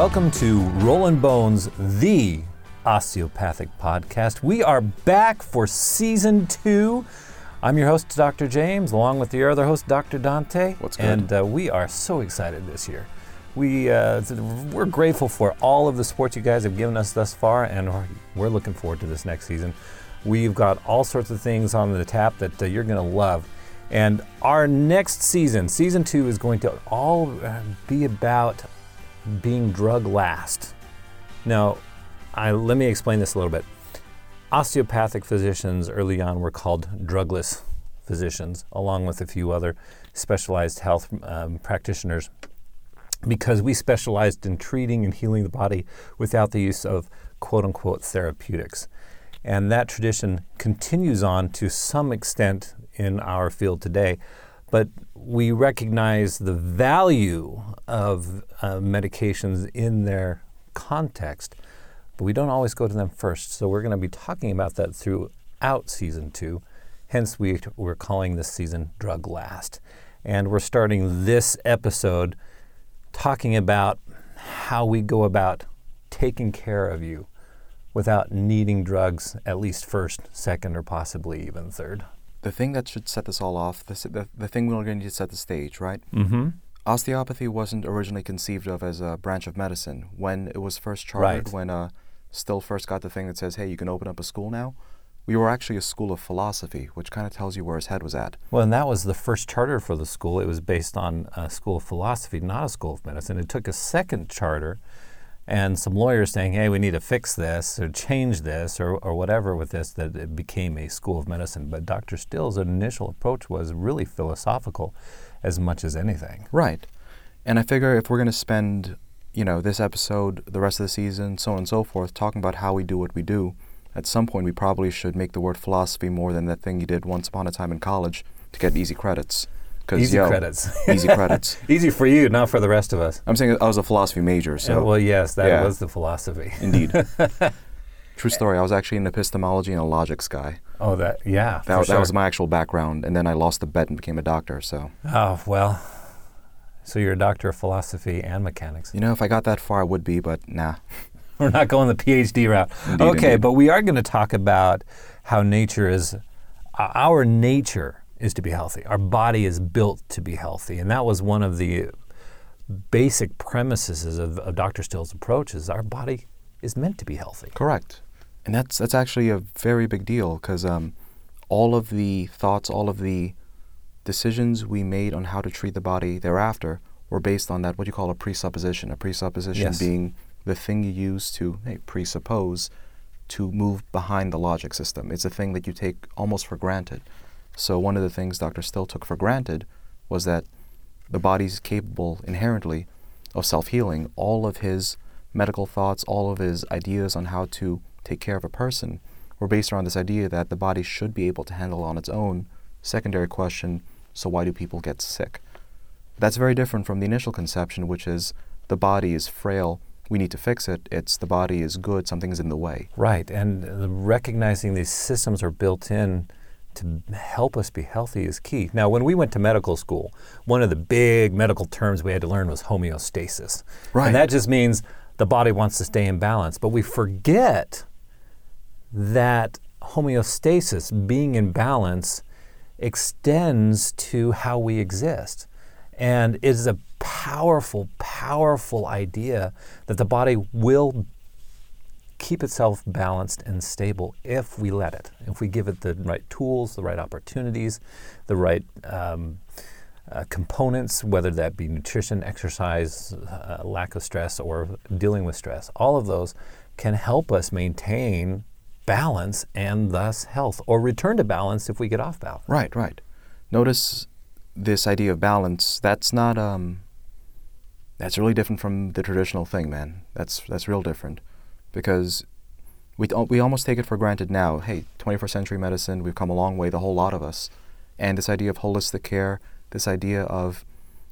welcome to Rollin' Bones, the osteopathic podcast. We are back for season two. I'm your host, Dr. James, along with your other host, Dr. Dante. What's good? And uh, we are so excited this year. We, uh, we're grateful for all of the support you guys have given us thus far, and we're- we're looking forward to this next season. We've got all sorts of things on the tap that uh, you're going to love. And our next season, season two, is going to all uh, be about being drug last. Now, I, let me explain this a little bit. Osteopathic physicians early on were called drugless physicians, along with a few other specialized health um, practitioners, because we specialized in treating and healing the body without the use of quote unquote therapeutics. And that tradition continues on to some extent in our field today. But we recognize the value of uh, medications in their context, but we don't always go to them first. So we're going to be talking about that throughout season two. Hence, we, we're calling this season Drug Last. And we're starting this episode talking about how we go about taking care of you without needing drugs at least first, second, or possibly even third. The thing that should set this all off, the, the, the thing we're going to need to set the stage, right? Mm-hmm. Osteopathy wasn't originally conceived of as a branch of medicine. When it was first chartered, Right. when uh, Still first got the thing that says, hey, you can open up a school now, we were actually a school of philosophy, which kind of tells you where his head was at. Well, and that was the first charter for the school. It was based on a school of philosophy, not a school of medicine. It took a second charter and some lawyers saying, hey, we need to fix this or change this or, or whatever with this, that it became a school of medicine. But Dr. Still's initial approach was really philosophical as much as anything. Right. And I figure if we're going to spend, you know, this episode, the rest of the season, so on and so forth, talking about how we do what we do, at some point we probably should make the word philosophy more than that thing you did once upon a time in college to get easy credits. Easy yo, credits. easy credits. Easy for you, not for the rest of us. I'm saying I was a philosophy major, so Uh, well, yes, that yeah. was the philosophy. indeed. True story. I was actually an epistemology and a logics guy. Oh, that, yeah. That, that was my actual background, and then I lost the bet and became a doctor. So Oh, well. So you're a doctor of philosophy and mechanics. you know, if I got that far, I would be, but nah. We're not going the PhD route. Indeed, okay, indeed. but we are going to talk about how nature is, uh, our nature is to be healthy. Our body is built to be healthy. And that was one of the basic premises of, of Dr. Still's approach is our body is meant to be healthy. Correct. And that's that's actually a very big deal because um, all of the thoughts, all of the decisions we made on how to treat the body thereafter were based on that what you call a presupposition. A presupposition Yes. being the thing you use to hey, presuppose to move behind the logic system. It's a thing that you take almost for granted. So one of the things Dr. Still took for granted was that the body's capable inherently of self-healing. All of his medical thoughts, all of his ideas on how to take care of a person were based around this idea that the body should be able to handle on its own. Secondary question, so why do people get sick? That's very different from the initial conception, which is the body is frail, we need to fix it. It's the body is good, something's in the way. Right, and recognizing these systems are built in to help us be healthy is key. Now, when we went to medical school, one of the big medical terms we had to learn was homeostasis. Right. And that just means the body wants to stay in balance. But we forget that homeostasis, being in balance, extends to how we exist. And it is a powerful, powerful idea that the body will keep itself balanced and stable if we let it, if we give it the right tools, the right opportunities, the right um, uh, components, whether that be nutrition, exercise, uh, lack of stress, or dealing with stress. All of those can help us maintain balance and thus health, or return to balance if we get off balance. Right, right. Notice this idea of balance. That's not um. That's really different from the traditional thing, man. That's that's real different, because we we almost take it for granted now. Hey, 21st century medicine, we've come a long way, the whole lot of us, and this idea of holistic care, this idea of,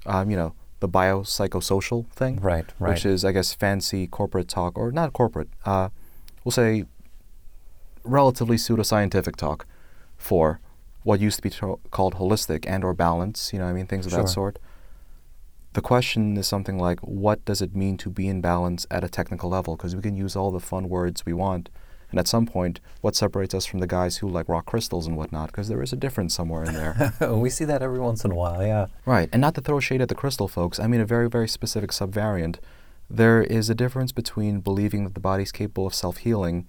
um, you know, the biopsychosocial thing, Right, right. which is I guess fancy corporate talk or not corporate. Uh, we'll say relatively pseudoscientific talk for what used to be to- called holistic and or balance, you know, what I mean things of Sure. that sort. The question is something like, what does it mean to be in balance at a technical level? Because we can use all the fun words we want. And at some point, what separates us from the guys who like rock crystals and whatnot? Because there is a difference somewhere in there. we see that every once in a while, yeah. right. And not to throw shade at the crystal folks, I mean a very, very specific subvariant. There is a difference between believing that the body's capable of self healing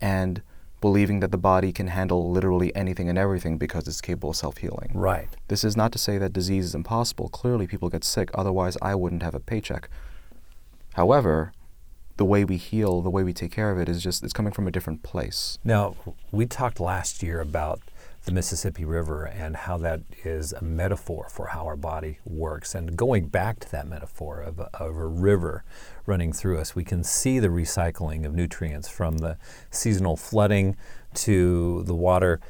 and believing that the body can handle literally anything and everything because it's capable of self healing. Right. This is not to say that disease is impossible. Clearly, people get sick, otherwise, I wouldn't have a paycheck. However, the way we heal, the way we take care of it is just, it's coming from a different place. Now, we talked last year about the Mississippi River and how that is a metaphor for how our body works. And going back to that metaphor of a, of a river running through us, we can see the recycling of nutrients from the seasonal flooding to the water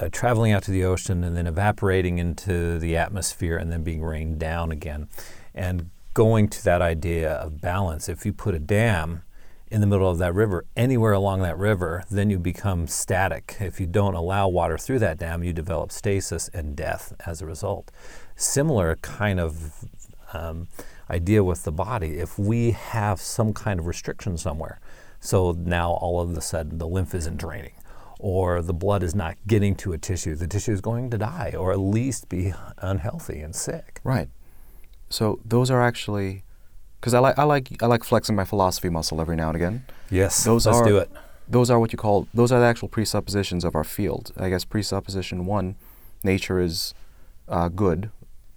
uh, traveling out to the ocean and then evaporating into the atmosphere and then being rained down again. And going to that idea of balance, if you put a dam in the middle of that river, anywhere along that river, then you become static. If you don't allow water through that dam, you develop stasis and death as a result. Similar kind of um, idea with the body. If we have some kind of restriction somewhere, so now all of a sudden the lymph isn't draining, or the blood is not getting to a tissue, the tissue is going to die, or at least be unhealthy and sick. Right. So those are actually because I like I like I like flexing my philosophy muscle every now and again. Yes, Those let's are- do it. Those are what you call those are the actual presuppositions of our field. I guess presupposition one, nature is uh, good.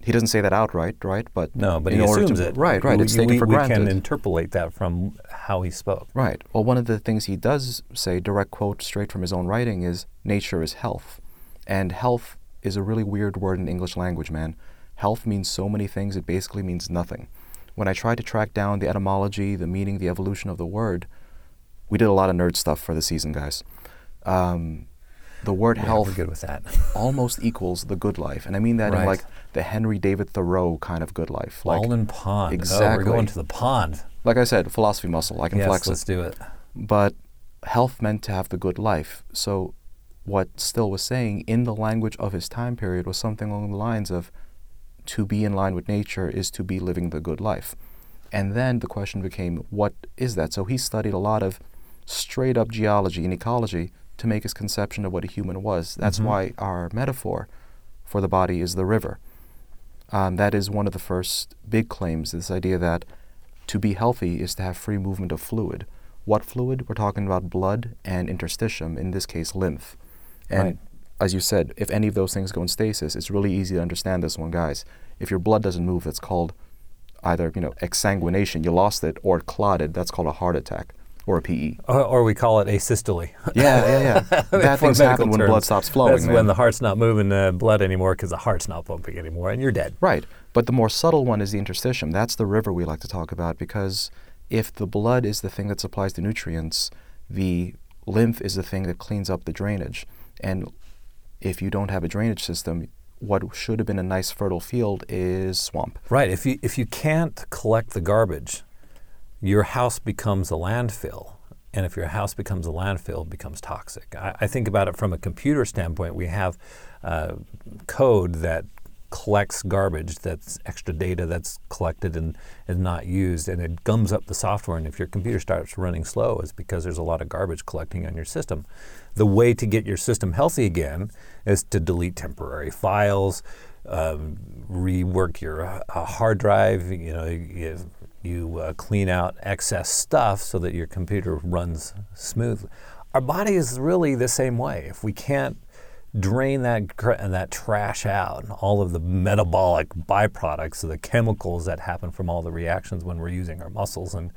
He doesn't say that outright, right? But No, but in he order assumes to, it. Right, right. We, it's taken we, for we granted. can interpolate that from how he spoke. Right. Well, one of the things he does say, direct quote straight from his own writing, is nature is health. And health is a really weird word in English language, man. Health means so many things, it basically means nothing. When I tried to track down the etymology, the meaning, the evolution of the word, we did a lot of nerd stuff for the season, guys. Um, the word Yeah, health good with that. almost equals the good life. And I mean that in like the Henry David Thoreau kind of good life. Like, Walden Pond. Oh, we're going to the pond. like I said, philosophy muscle. I can yes, flex it. let's do it. but health meant to have the good life. So, what Still was saying in the language of his time period was something along the lines of to be in line with nature is to be living the good life. And then the question became, what is that? So, he studied a lot of straight up geology and ecology to make his conception of what a human was. That's Mhm. why our metaphor for the body is the river. Um, that is one of the first big claims this idea that to be healthy is to have free movement of fluid. What fluid? We're talking about blood and interstitium, in this case, lymph. And Right. As you said, if any of those things go in stasis, it's really easy to understand this one, guys. If your blood doesn't move, it's called either you know exsanguination, you lost it, or it clotted. That's called a heart attack or a PE. Or, or we call it asystole. Yeah, yeah, yeah. Bad things happen when blood stops flowing. That's man. when the heart's not moving the blood anymore because the heart's not pumping anymore, and you're dead. Right. But the more subtle one is the interstitium. That's the river we like to talk about because if the blood is the thing that supplies the nutrients, the lymph is the thing that cleans up the drainage. And if you don't have a drainage system, what should have been a nice fertile field is swamp. Right. If you if you can't collect the garbage, your house becomes a landfill. And if your house becomes a landfill, it becomes toxic. I, I think about it from a computer standpoint. We have uh, code that collects garbage, that's extra data that's collected and is not used, and it gums up the software. And if your computer starts running slow, it's because there's a lot of garbage collecting on your system. The way to get your system healthy again is to delete temporary files, um, rework your uh, hard drive. You know, you, you uh, clean out excess stuff so that your computer runs smoothly. Our body is really the same way. If we can't drain that gr- that trash out, all of the metabolic byproducts, the chemicals that happen from all the reactions when we're using our muscles and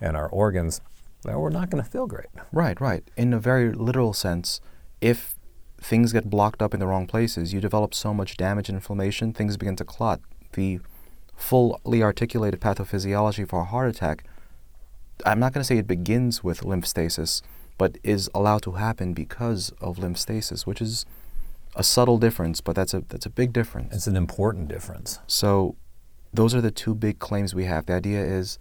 and our organs, then we're not going to feel great. Right, right. In a very literal sense, if things get blocked up in the wrong places, you develop so much damage and inflammation, things begin to clot. The fully articulated pathophysiology for a heart attack, I'm not going to say it begins with lymph stasis, but is allowed to happen because of lymph stasis, which is a subtle difference, but that's a that's a big difference. It's an important difference. So those are the two big claims we have. The idea is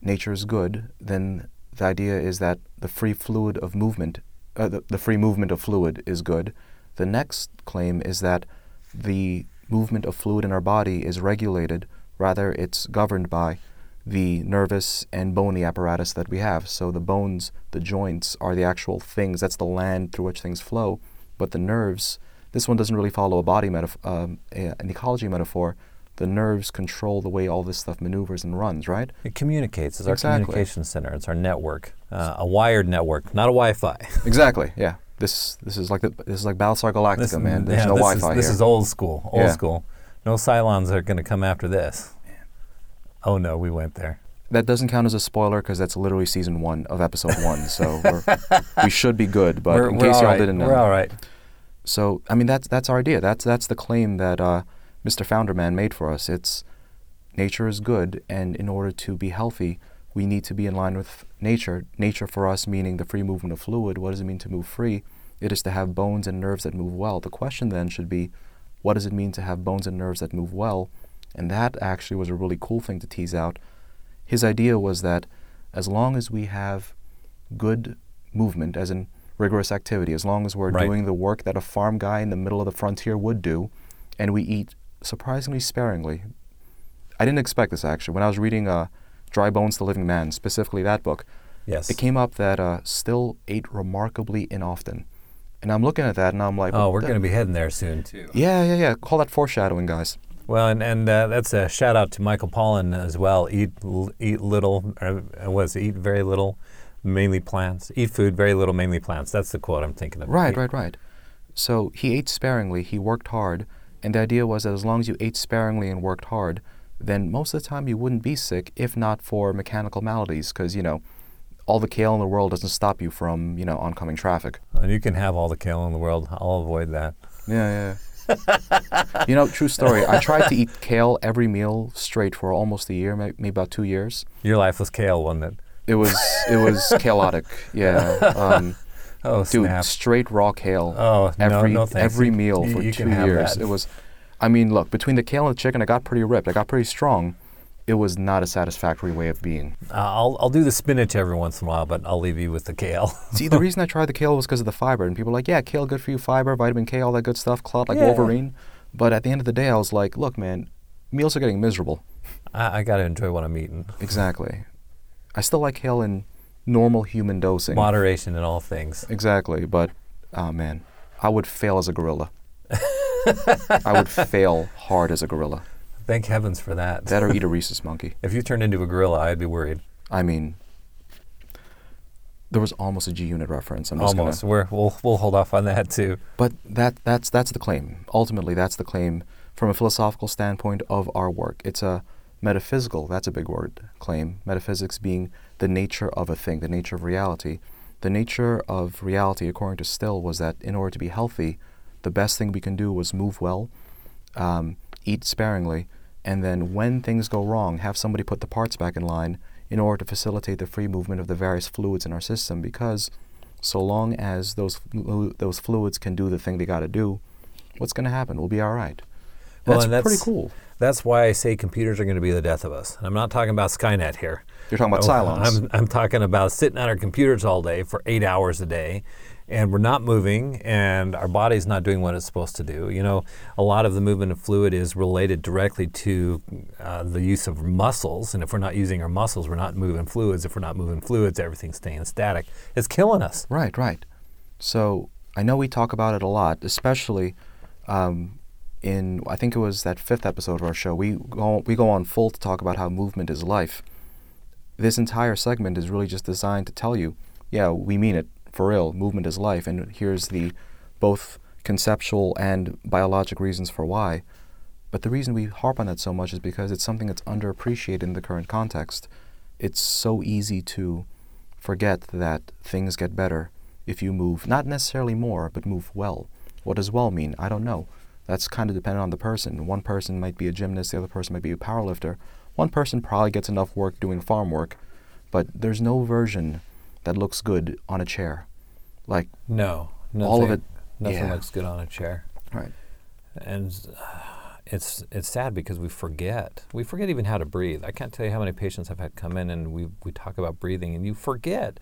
nature is good, then the idea is that the free fluid of movement, uh, the, the free movement of fluid is good. The next claim is that the movement of fluid in our body is regulated Rather, it's governed by the nervous and bony apparatus that we have. So the bones, the joints, are the actual things. That's the land through which things flow. But the nerves, this one doesn't really follow a body metaphor, um, a, an ecology metaphor. The nerves control the way all this stuff maneuvers and runs, right? It communicates. It's our Exactly. communication center. It's our network, uh, a wired network, not a Wi-Fi. Exactly. Yeah. This this is like the, this is like Battlestar Galactica, This- man. There's yeah, no this Wi-Fi is, This here. is old school. Old Yeah. school. No Cylons are going to come after this. Oh no, we went there. that doesn't count as a spoiler because that's literally season one of episode one. So we're, we should be good. But we're, in we're case all y'all right. didn't know, We're all right. So I mean that's that's our idea. That's that's the claim that uh, Mr. Founder Man made for us. It's nature is good, and in order to be healthy, we need to be in line with nature. Nature for us meaning the free movement of fluid. What does it mean to move free? It is to have bones and nerves that move well. The question then should be, what does it mean to have bones and nerves that move well? And that actually was a really cool thing to tease out. His idea was that as long as we have good movement, as in rigorous activity, as long as we're Right. doing the work that a farm guy in the middle of the frontier would do, and we eat surprisingly sparingly. I didn't expect this actually. When I was reading uh, Dry Bones to Living Man, specifically that book, Yes. it came up that uh, Still ate remarkably inoften. And I'm looking at that and I'm like, oh, we're going to be heading there soon too. Yeah, yeah, yeah. Call that foreshadowing, guys. Well, and, and uh, that's a shout out to Michael Pollan as well. Eat l- eat little, uh, was eat very little, mainly plants. Eat food, very little, mainly plants. That's the quote I'm thinking of. Right, Eat- right, right. So he ate sparingly, he worked hard, and the idea was that as long as you ate sparingly and worked hard, then most of the time you wouldn't be sick, if not for mechanical maladies, because, you know, all the kale in the world doesn't stop you from, you know, oncoming traffic. And you can have all the kale in the world. I'll avoid that. Yeah, yeah. you know, true story. I tried to eat kale every meal straight for almost a year, maybe about two years. Your life was kale, wasn't it? It was it was chaotic. Yeah. Um, Oh, dude, snap. straight raw kale. Oh, every no thanks. every meal you- for you two years. It was, I mean, look between the kale and the chicken, I got pretty ripped. I got pretty strong. It was not a satisfactory way of being. Uh, I'll, I'll do the spinach every once in a while, but I'll leave you with the kale. See, the reason I tried the kale was because of the fiber, and people were like, yeah, kale good for you, fiber, vitamin K, all that good stuff, clot like Yeah. Wolverine. But at the end of the day, I was like, look, man, meals are getting miserable. I, I got to enjoy what I'm eating. Exactly. I still like kale in normal human dosing. Moderation in all things. Exactly, but oh man, I would fail as a gorilla. I would fail hard as a gorilla. Thank heavens for that. That or eat a rhesus monkey. if you turned into a gorilla, I'd be worried. I mean, there was almost a G Unit reference. I'm just Almost. gonna. We're, we'll we'll hold off on that too. But that that's that's the claim. Ultimately, that's the claim from a philosophical standpoint of our work. It's a metaphysical. That's a big word. Claim metaphysics being the nature of a thing, the nature of reality. The nature of reality, according to Still, was that in order to be healthy, the best thing we can do was move well, um, eat sparingly, and then when things go wrong, have somebody put the parts back in line in order to facilitate the free movement of the various fluids in our system. Because so long as those those fluids can do the thing they got to do, what's going to happen? We'll be all right. Well, that's, and pretty cool. That's why I say computers are going to be the death of us. And I'm not talking about Skynet here. You're talking about Oh. I'm, I'm talking about sitting at our computers all day for eight hours a day, and we're not moving, and our body's not doing what it's supposed to do. You know, a lot of the movement of fluid is related directly to uh, the use of muscles, and if we're not using our muscles, we're not moving fluids. If we're not moving fluids, everything's staying static. It's killing us. Right, right. So I know we talk about it a lot, especially um, in I think it was that fifth episode of our show. We go we go on full to talk about how movement is life. This entire segment is really just designed to tell you, yeah, we mean it for real. Movement is life, and here's the both conceptual and biologic reasons for why. But the reason we harp on that so much is because it's something that's underappreciated in the current context. It's so easy to forget that things get better if you move, not necessarily more, but move well. What does well mean? I don't know. That's kind of dependent on the person. One person might be a gymnast, the other person might be a powerlifter. One person probably gets enough work doing farm work, but there's no version that looks good on a chair. Like, No, All of it- Nothing yeah. looks good on a chair. right. and uh, it's it's sad because we forget we forget even how to breathe. I can't tell you how many patients I've had come in and we we talk about breathing and you forget.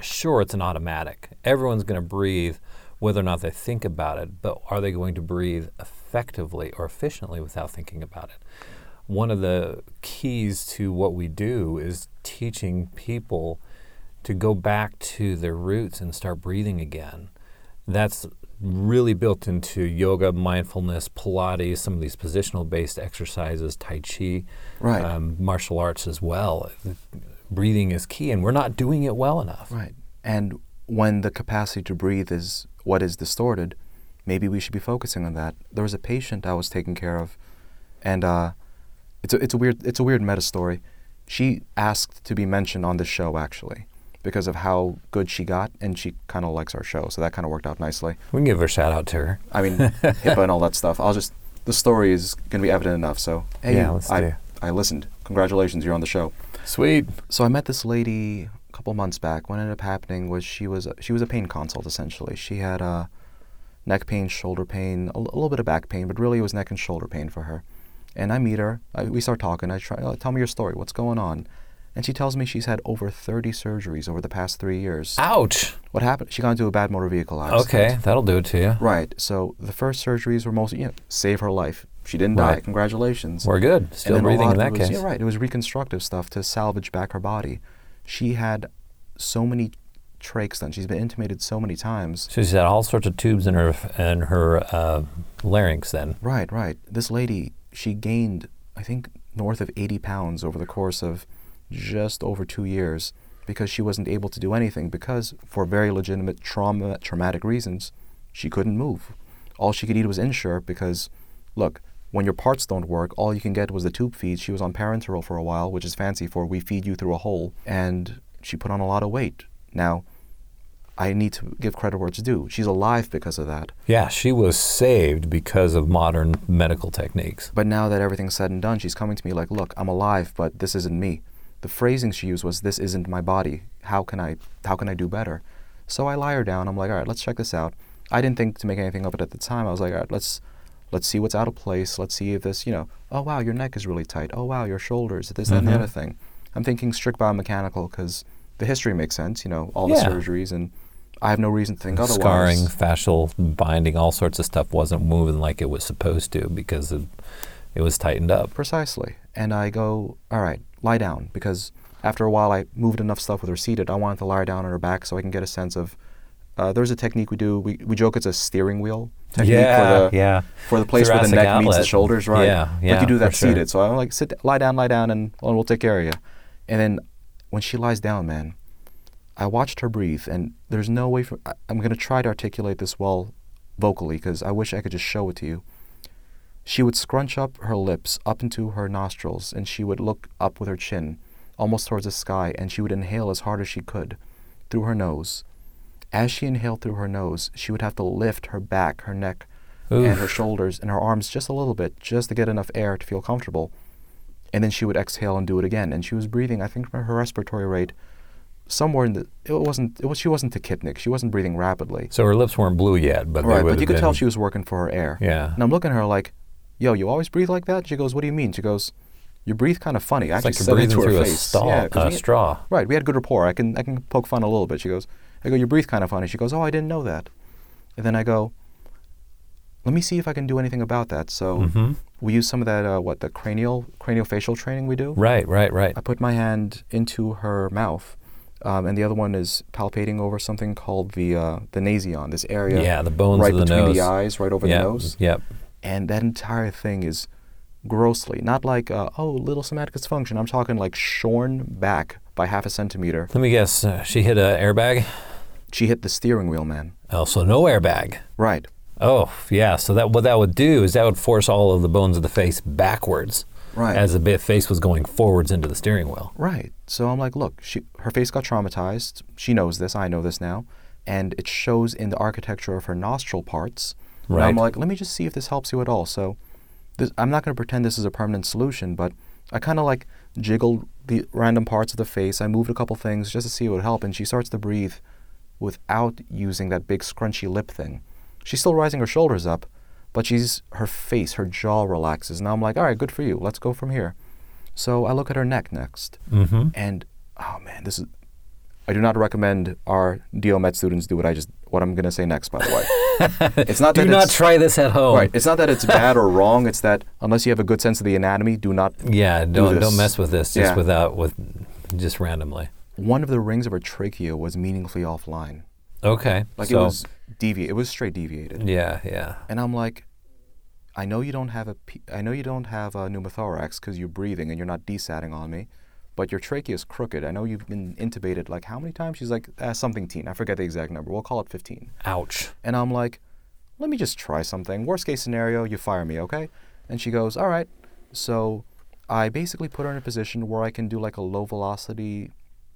Sure, it's an automatic. Everyone's going to breathe, whether or not they think about it. But are they going to breathe effectively or efficiently without thinking about it? One of the keys to what we do is teaching people to go back to their roots and start breathing again. That's really built into yoga, mindfulness, Pilates, some of these positional based exercises, Tai Chi, Right. um, martial arts as well. Breathing is key, and we're not doing it well enough. Right. And when the capacity to breathe is what is distorted, maybe we should be focusing on that. There was a patient I was taking care of, and uh, it's a, it's a weird it's a weird meta story. She asked to be mentioned on this show actually because of how good she got, and she kind of likes our show, so that kind of worked out nicely. We can give her a shout out to her. I mean, HIPAA and all that stuff. I'll just the story is going to be evident enough. So hey, Yeah, let's I do. I listened. Congratulations, you're on the show. Sweet. So I met this lady a couple months back. What ended up happening was she was she was a pain consult essentially. She had uh, neck pain, shoulder pain, a, l- a little bit of back pain, but really it was neck and shoulder pain for her. And I meet her. I, we start talking. I try. "Oh, tell me your story. What's going on? And she tells me she's had over 30 surgeries over the past three years. Ouch. What happened? She got into a bad motor vehicle accident. Okay, that'll do it to you. Right. So the first surgeries were mostly, you know, save her life. She didn't die. Congratulations. We're good. Still breathing in that was, case. Yeah, right. It was reconstructive stuff to salvage back her body. She had so many trachs done. She's been intubated so many times. So she's had all sorts of tubes in her in her uh, larynx. Then Right, right. This lady, she gained, I think, north of 80 pounds over the course of just over two years because she wasn't able to do anything because, for very legitimate trauma, traumatic reasons, she couldn't move. All she could eat was Ensure because, look, when your parts don't work, all you can get was the tube feed. She was on parenteral for a while, which is fancy for we feed you through a hole, and she put on a lot of weight. Now, I need to give credit where it's due. She's alive because of that. yeah, she was saved because of modern medical techniques. But now that everything's said and done, she's coming to me like, "Look, I'm alive, but this isn't me." The phrasing she used was, "This isn't my body. How can I? How can I do better?" So I lie her down. I'm like, "All right, let's check this out." I didn't think to make anything of it at the time. I was like, "All right, let's let's see what's out of place. Let's see if this, you know, oh wow, your neck is really tight. Oh wow, your shoulders. This, that, and the Mhm. other thing." I'm thinking strict biomechanical because the history makes sense. You know, all the Yeah. surgeries, and I have no reason to think otherwise. Scarring, fascial binding, all sorts of stuff wasn't moving like it was supposed to because of, it was tightened up. Precisely. And I go, all right, lie down. Because after a while, I moved enough stuff with her seated. I wanted to lie down on her back so I can get a sense of. Uh, there's a technique we do. We, we joke it's a steering wheel technique yeah, for the yeah. for the place where the neck meets the shoulders, right? Yeah, yeah, you do that sure. seated. So I'm like, sit, lie down, lie down, and well, we'll take care of you. And then when she lies down, man, I watched her breathe, and there's no way for. I, I'm gonna try to articulate this well vocally because I wish I could just show it to you. She would scrunch up her lips up into her nostrils, and she would look up with her chin, almost towards the sky, and she would inhale as hard as she could through her nose. As she inhaled through her nose, she would have to lift her back, her neck, and her shoulders and her arms just a little bit, just to get enough air to feel comfortable. And then she would exhale and do it again. And she was breathing, I think, her respiratory rate somewhere in the. It wasn't. It was. She wasn't tachypneic. She wasn't breathing rapidly. So her lips weren't blue yet, but right, but you could tell she was working for her air. Yeah. And I'm looking at her like, "Yo, you always breathe like that?" She goes, "What do you mean?" She goes, "You breathe kind of funny." I It's actually like you're breathing through a face. stall, Yeah, a we straw. Right, we had good rapport. I can I can poke fun a little bit. She goes, I go, you breathe kind of funny. She goes, oh, I didn't know that. And then I go, let me see if I can do anything about that. So hmm we use some of that uh, what the cranial craniofacial training we do. Right, right, right. I put my hand into her mouth, um, and the other one is palpating over something called the uh, the nasion, this area Yeah, the bones right of the between nose. the eyes, right over yep, the nose. Yep. And that entire thing is grossly not like uh, oh little somatic dysfunction. I'm talking like shorn back by half a centimeter. Let me guess. Uh, she hit an airbag. She hit the steering wheel, man. Oh, so no airbag. Right. Oh, yeah. So that what that would do is that would force all of the bones of the face backwards, Right. as the face was going forwards into the steering wheel. Right. So I'm like, look, she, her face got traumatized. She knows this. I know this now. And it shows in the architecture of her nostril parts. And I'm like, let me just see if this helps you at all. So this, I'm not going to pretend this is a permanent solution, but I kind of like jiggled the random parts of the face. I moved a couple things just to see if it would help. And she starts to breathe without using that big scrunchy lip thing. She's still rising her shoulders up, but she's her face, her jaw relaxes. Now I'm like, all right, good for you. Let's go from here. So I look at her neck next. Mm-hmm. And oh man, this is I do not recommend our DO Med students do what I just what I'm gonna say next. By the way, it's not Do not try this at home. right. It's not that it's bad or wrong. It's that unless you have a good sense of the anatomy, do not. Yeah, don't this. don't mess with this just Yeah. without with just randomly. One of the rings of her trachea was meaningfully offline. Okay. Like so deviated. It was straight deviated. yeah, yeah. And I'm like, I know you don't have a, P- I know you don't have a pneumothorax because you're breathing and you're not desatting on me, but your trachea is crooked. I know you've been intubated like how many times? She's like, uh, something teen. I forget the exact number. We'll call it 15. Ouch. And I'm like, let me just try something. Worst case scenario, you fire me, okay? And she goes, all right. So I basically put her in a position where I can do like a low velocity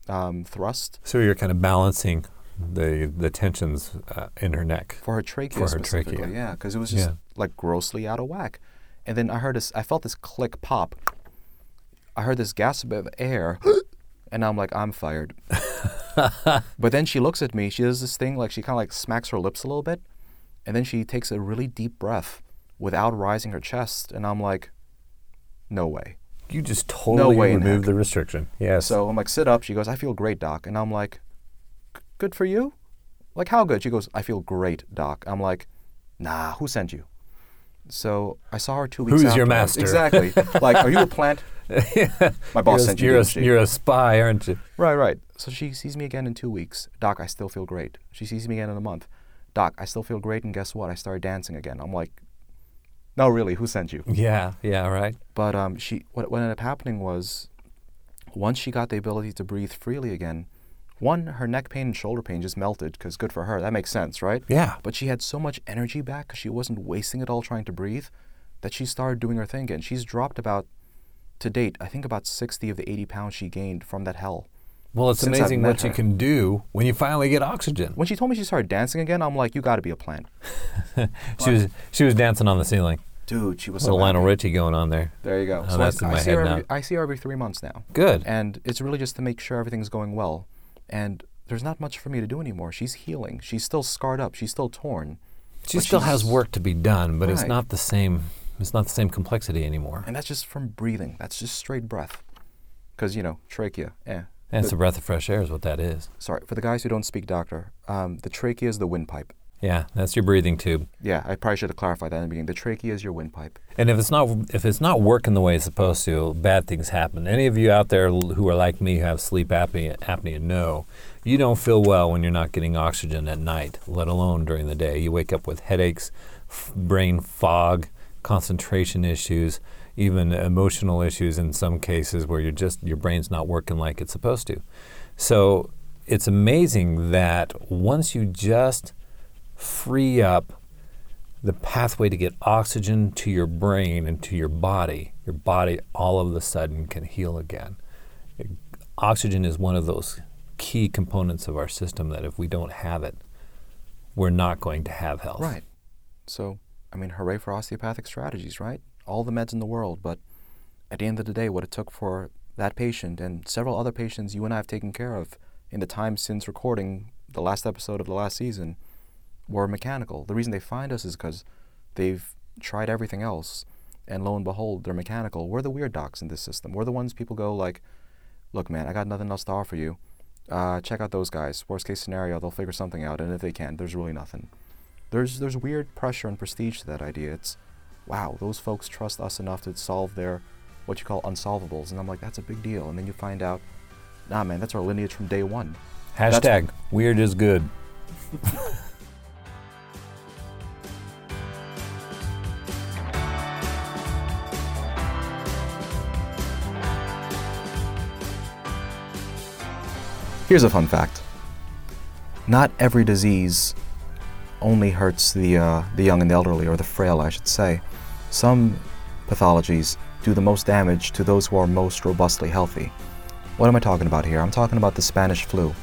um, thrust So you're kind of balancing the the tensions uh, in her neck. for her trachea For her specifically. trachea. Yeah, because it was just Yeah. like grossly out of whack. And then I heard this. I felt this click pop. I heard this gasp of air, and I'm like, I'm fired. but then she looks at me. She does this thing like she kind of like smacks her lips a little bit, and then she takes a really deep breath without rising her chest, and I'm like, no way. You just totally no way removed the restriction. Yes. So I'm like, sit up. She goes, I feel great, doc. And I'm like, "G- good for you? Like, how good? She goes, I feel great, doc. I'm like, nah, who sent you? So I saw her two weeks Who's your master? Exactly. like, are you a plant? My boss you're, sent you, you're, a, you're a spy, aren't you? Right, right. So she sees me again in two weeks. Doc, I still feel great. She sees me again in a month. Doc, I still feel great. And guess what? I started dancing again. I'm like, no, really, who sent you? Yeah, yeah, right. But um, she what, what ended up happening was, once she got the ability to breathe freely again, one her neck pain and shoulder pain just melted because good for her. That makes sense, right? Yeah. But she had so much energy back because she wasn't wasting it all trying to breathe, that she started doing her thing again. She's dropped about, to date, I think about sixty of the eighty pounds she gained from that hell. Well, it's amazing what you can do when you finally get oxygen. When she told me she started dancing again, I'm like, you got to be a plant, She was she was dancing on the ceiling. dude. She was Little so Lionel happy. Richie going on there. There you go. Oh, so that's I, in I my see head her now. every, I see her every three months now. Good. and it's really just to make sure everything's going well. And there's not much for me to do anymore. She's healing. She's still scarred up. She's still torn. She still has work to be done, but it's not the same. It's not the same complexity anymore. And that's just from breathing. That's just straight breath. Because, you know, trachea. Eh. And it's The- a breath of fresh air, is what that is. sorry, for the guys who don't speak doctor, um, the trachea is the windpipe. Yeah, that's your breathing tube. Yeah, I probably should have clarified that in the beginning. The trachea is your windpipe. And if it's not if it's not working the way it's supposed to, bad things happen. Any of you out there who are like me who have sleep apnea, apnea know you don't feel well when you're not getting oxygen at night, let alone during the day. You wake up with headaches, f- brain fog, concentration issues, even emotional issues in some cases where you're just your brain's not working like it's supposed to. So it's amazing that once you just free up the pathway to get oxygen to your brain and to your body, your body all of a sudden can heal again. Oxygen is one of those key components of our system that if we don't have it, we're not going to have health. Right. So, I mean, hooray for osteopathic strategies, right? All the meds in the world, but at the end of the day, what it took for that patient and several other patients you and I have taken care of in the time since recording the last episode of the last season were mechanical. The reason they find us is because they've tried everything else, and lo and behold, they're mechanical. We're the weird docs in this system. We're the ones people go like, "Look, man, I got nothing else to offer you. Uh, check out those guys. Worst case scenario, they'll figure something out, and if they can't, there's really nothing." there's there's weird pressure and prestige to that idea. It's wow, those folks trust us enough to solve their what you call unsolvables, and I'm like, that's a big deal. And then you find out, nah, man, that's our lineage from day one. That's- Hashtag weird is good. Here's a fun fact: not every disease only hurts the uh, the young and the elderly, or the frail, I should say. Some pathologies do the most damage to those who are most robustly healthy. What am I talking about here? I'm talking about the Spanish flu.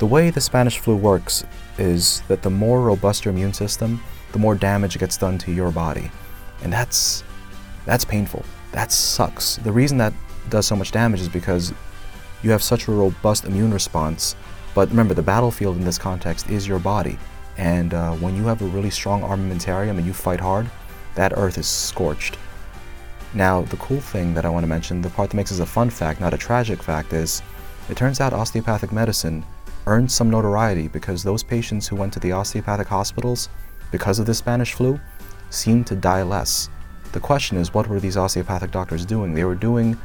The way the Spanish flu works is that the more robust your immune system, the more damage it gets done to your body. And that's that's painful. That sucks. The reason that does so much damage is because you have such a robust immune response. But remember, the battlefield in this context is your body. And uh, when you have a really strong armamentarium and you fight hard, that earth is scorched. Now, the cool thing that I want to mention, the part that makes this a fun fact, not a tragic fact, is It turns out osteopathic medicine earned some notoriety because those patients who went to the osteopathic hospitals because of the Spanish flu seemed to die less. The question is, what were these osteopathic doctors doing? They were doing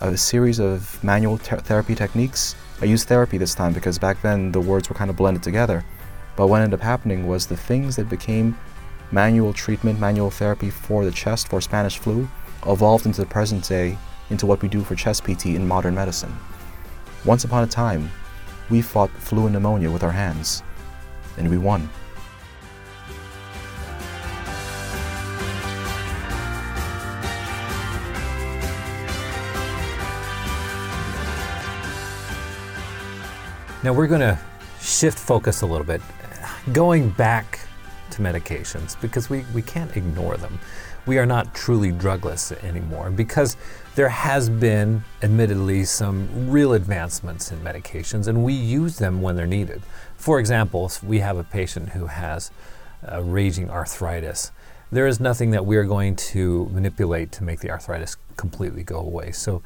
a series of manual ter- therapy techniques. I used therapy this time because back then the words were kind of blended together. But what ended up happening was the things that became manual treatment, manual therapy for the chest for Spanish flu evolved into the present day into what we do for chest PT in modern medicine. Once upon a time, we fought flu and pneumonia with our hands, and we won. Now we're going to shift focus a little bit, going back to medications because we, we can't ignore them. We are not truly drugless anymore because there has been, admittedly, some real advancements in medications and we use them when they're needed. For example, we have a patient who has uh, raging arthritis. There is nothing that we are going to manipulate to make the arthritis completely go away. So,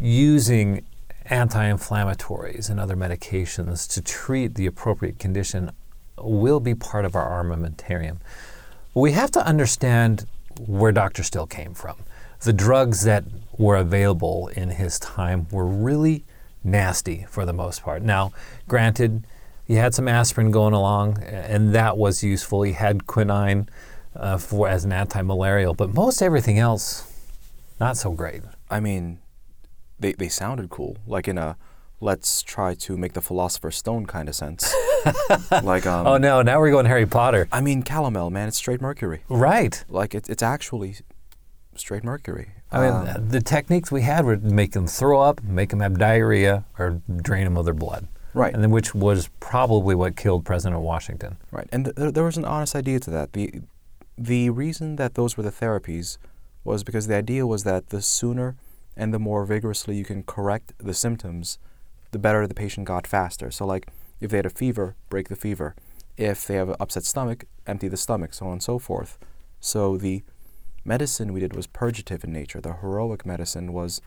using anti inflammatories and other medications to treat the appropriate condition will be part of our armamentarium. We have to understand where Dr. Still came from. The drugs that were available in his time were really nasty for the most part. Now, granted, he had some aspirin going along, and that was useful. He had quinine uh, for as an anti-malarial, but most everything else, not so great. I mean, they, they sounded cool, like in a let's try to make the philosopher's stone kind of sense. like um, oh no, now we're going Harry Potter. I mean, calomel, man, it's straight mercury. Right. Like it, it's actually straight mercury. I mean, Um, the techniques we had were make them throw up, make them have diarrhea, or drain them of their blood. right, And then, which was probably what killed President Washington. right, and th- there was an honest idea to that. the The reason that those were the therapies was because the idea was that the sooner and the more vigorously you can correct the symptoms, the better the patient got faster. So, like, if they had a fever, break the fever. If they have an upset stomach, empty the stomach, so on and so forth. So, the medicine we did was purgative in nature. The heroic medicine was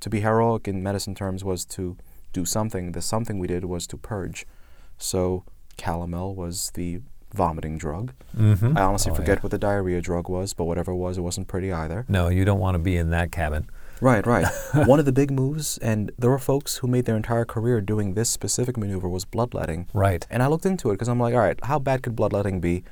to be heroic in medicine terms was to do something. The something we did was to purge. So, calomel was the vomiting drug. Mm-hmm. I honestly Oh, forget yeah. what the diarrhea drug was, but whatever it was, it wasn't pretty either. No, you don't want to be in that cabin. Right, right. One of the big moves, and there were folks who made their entire career doing this specific maneuver, was bloodletting. Right. And I looked into it because I'm like, all right, how bad could bloodletting be?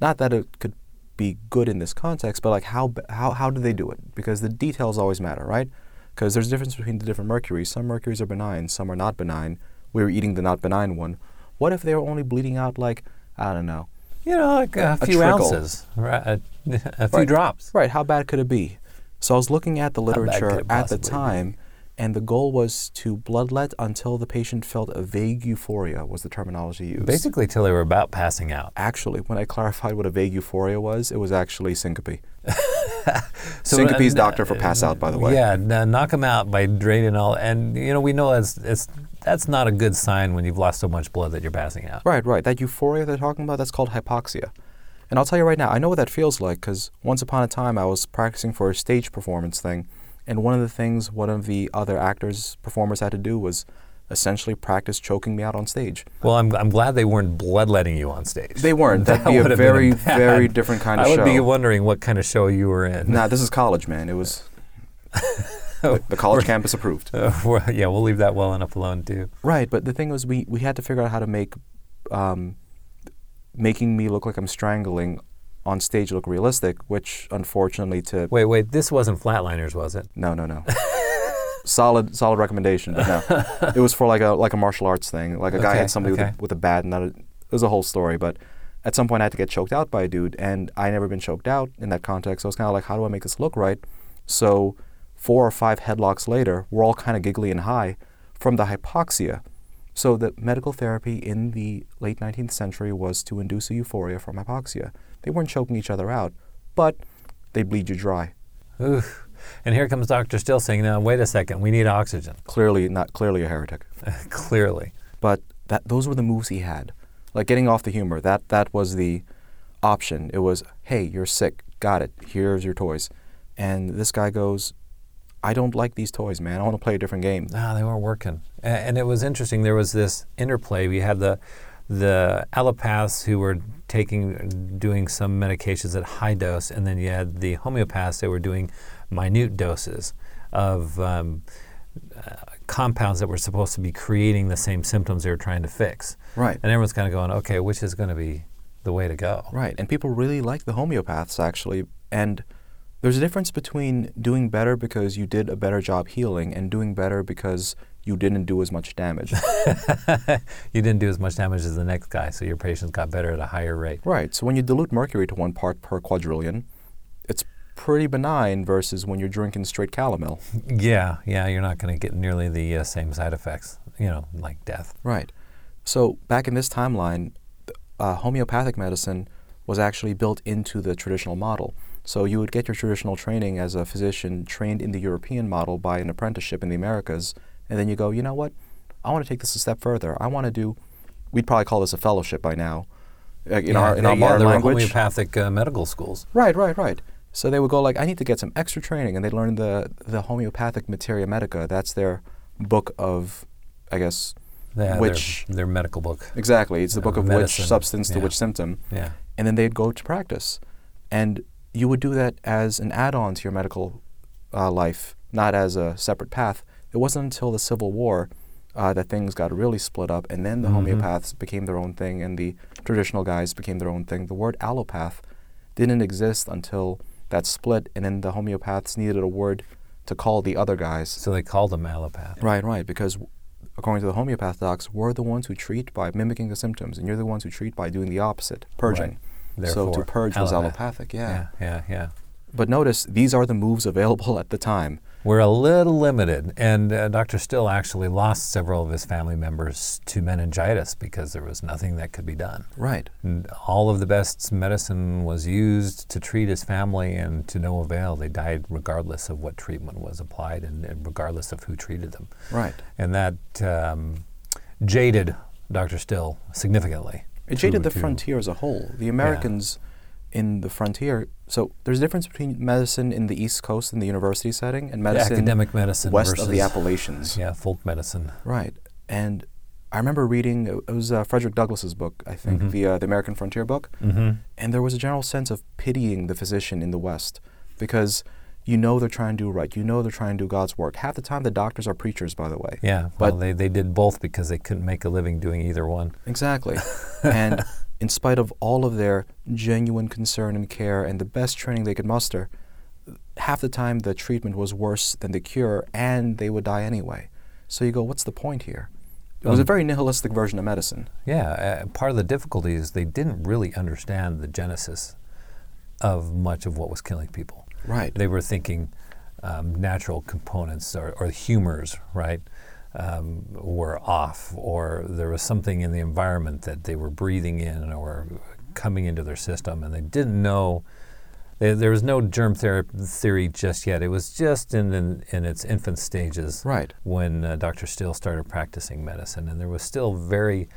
Not that it could be good in this context, but like how how how do they do it? Because the details always matter, right? Because there's a difference between the different mercuries. Some mercuries are benign, some are not benign. We were eating the not benign one. What if they were only bleeding out like I don't know, You know, like a, A few trickle. ounces, right? A, a few Right. drops. Right, how bad could it be? So I was looking at the literature at the be? time, and the goal was to bloodlet until the patient felt a vague euphoria, was the terminology used. Basically, till they were about passing out. Actually, when I clarified what a vague euphoria was, it was actually syncope. So, Syncope's uh, doctor for pass out, by the way. Yeah, knock them out by draining all, and you know we know that's it's that's not a good sign when you've lost so much blood that you're passing out. Right, right. That euphoria they're talking about, that's called hypoxia. And I'll tell you right now, I know what that feels like because once upon a time I was practicing for a stage performance thing, and one of the things one of the other actors, performers had to do was essentially practice choking me out on stage. Well, I'm, I'm glad they weren't bloodletting you on stage. They weren't. That'd be a very, bad- very different kind of show. I would be wondering what kind of show you were in. Nah, this is college, man. It was the, the college campus approved. Uh, yeah, we'll leave that well enough alone too. Right, but the thing was, we, we had to figure out how to make um, making me look like I'm strangling on stage look realistic, which unfortunately to Wait, wait, this wasn't Flatliners, was it? no no no solid solid recommendation, but no, it was for like a like a martial arts thing. Like a guy Okay, had somebody okay. with, a, with a bat, and that it was a whole story. But at some point, I had to get choked out by a dude, and I never been choked out in that context. So I was kind of like, how do I make this look right? So four or five headlocks later, we're all kind of giggly and high from the hypoxia. So the medical therapy in the late 19th century was to induce a euphoria from hypoxia. They weren't choking each other out, but they bleed you dry. Oof. And here comes Dr. Still saying, now, wait a second, we need oxygen. Clearly, not clearly a heretic. Clearly. but that those were the moves he had. Like getting off the humor, that that was the option. It was, hey, you're sick, got it. Here's your toys, and this guy goes, I don't like these toys, man. I want to play a different game. No, they weren't working. And it was interesting. There was this interplay. We had the the allopaths who were taking doing some medications at high dose, and then you had the homeopaths that were doing minute doses of um, uh, compounds that were supposed to be creating the same symptoms they were trying to fix. Right. And everyone's kind of going, okay, which is going to be the way to go? Right. And people really like the homeopaths, actually. And there's a difference between doing better because you did a better job healing and doing better because you didn't do as much damage. you didn't do as much damage as the next guy, so your patients got better at a higher rate. right. So when you dilute mercury to one part per quadrillion, it's pretty benign versus when you're drinking straight calomel. Yeah, yeah, you're not going to get nearly the uh, same side effects, you know, like death. Right. So back in this timeline, uh, homeopathic medicine was actually built into the traditional model. So you would get your traditional training as a physician trained in the European model by an apprenticeship in the Americas, and then you go, you know what? I want to take this a step further. I want to do. We'd probably call this a fellowship by now, uh, in yeah, our in they- our modern were language. homeopathic uh, medical schools. Right, right, right. So they would go like, I need to get some extra training, and they learn the the homeopathic materia medica. That's their book of, I guess, Yeah, their- which their, medical book. exactly. It's the Uh, book of medicine, which substance to yeah. which symptom, Yeah, and then they'd go to practice, and you would do that as an add-on to your medical uh, life, not as a separate path. It wasn't until the Civil War uh, that things got really split up, and then the Mhm. homeopaths became their own thing, and the traditional guys became their own thing. The word allopath didn't exist until that split, and then the homeopaths needed a word to call the other guys. so they called them allopath. Right, right, because according to the homeopath docs, we're the ones who treat by mimicking the symptoms, and you're the ones who treat by doing the opposite, purging. So to Therefore, purge was allopathic, yeah. Yeah, yeah, yeah. But notice these are the moves available at the time. We're a little limited, and uh, Dr. Still actually lost several of his family members to meningitis because there was nothing that could be done. Right. And all of the best medicine was used to treat his family, and to no avail. They died regardless of what treatment was applied and, and regardless of who treated them. Right. And that um, jaded Dr. Still significantly. It jaded the frontier as a whole. The Americans in the frontier. So there's a difference between medicine in the East Coast in the university setting and medicine academic medicine west versus of the Appalachians. yeah, folk medicine. Right. And I remember reading it was uh, Frederick Douglass's book, I think, Mhm. the uh, the American Frontier book, Mm-hmm. and there was a general sense of pitying the physician in the West because you know they're trying to do right, you know they're trying to do God's work. Half the time, the doctors are preachers, by the way. Yeah, well, But- they, they did both because they couldn't make a living doing either one. Exactly. and in spite of all of their genuine concern and care and the best training they could muster, half the time the treatment was worse than the cure and they would die anyway. So you go, what's the point here? It was a Um, very nihilistic version of medicine. Yeah, uh, part of the difficulty is they didn't really understand the genesis of much of what was killing people. Right. They were thinking um, natural components or, or humors, right, um, were off, or there was something in the environment that they were breathing in or coming into their system, and they didn't know. There, there was no germ thera- theory just yet. It was just in, in, in its infant stages Right. when uh, Dr. Still started practicing medicine, and there was still very,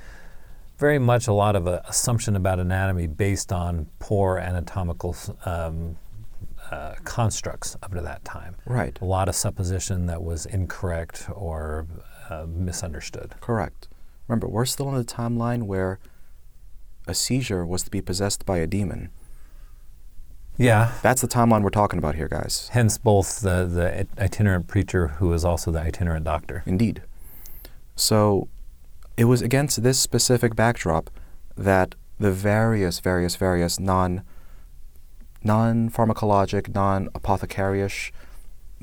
very much a lot of uh, assumption about anatomy based on poor anatomical um, uh, constructs up to that time. Right. A lot of supposition that was incorrect or uh, misunderstood. Correct. Remember, we're still in the timeline where a seizure was to be possessed by a demon. Yeah. That's the timeline we're talking about here, guys. Hence, both the, the itinerant preacher who is also the itinerant doctor. Indeed. So it was against this specific backdrop that the various, various, various non non pharmacologic, non apothecary-ish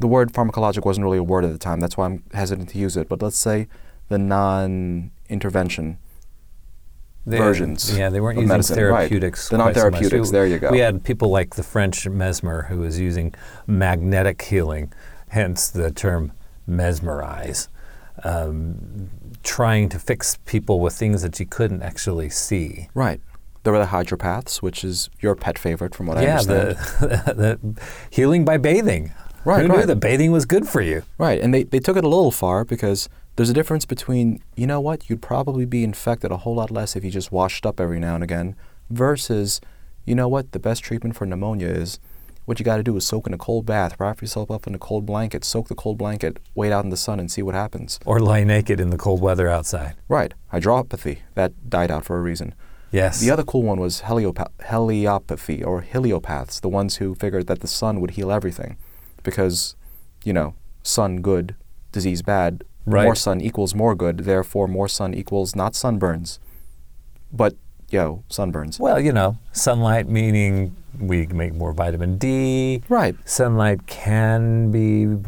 the word pharmacologic wasn't really a word at the time, that's why I'm hesitant to use it, but let's say the non intervention versions Yeah, they weren't using medicine, right. therapeutics. The quite so much. non-therapeutics, We- there you go. We had people like the French Mesmer who was using magnetic healing, hence the term mesmerize, um, trying to fix people with things that you couldn't actually see. Right. There were the hydropaths, which is your pet favorite from what I understand. yeah, the, the healing by bathing. Right, Who knew right. that bathing was good for you? Right, and they, they took it a little far because there's a difference between, you know what, you'd probably be infected a whole lot less if you just washed up every now and again, versus, you know what, the best treatment for pneumonia is what you got to do is soak in a cold bath, wrap yourself up in a cold blanket, soak the cold blanket, wait out in the sun, and see what happens. Or lie naked in the cold weather outside. Right. Hydropathy. That died out for a reason. Yes. The other cool one was heliopa- heliopathy or heliopaths, the ones who figured that the sun would heal everything. Because, you know, sun good, disease bad. Right. More sun equals more good, therefore, more sun equals not sunburns, but, yo, sunburns. Well, you know, sunlight meaning we make more vitamin D. Right. Sunlight can be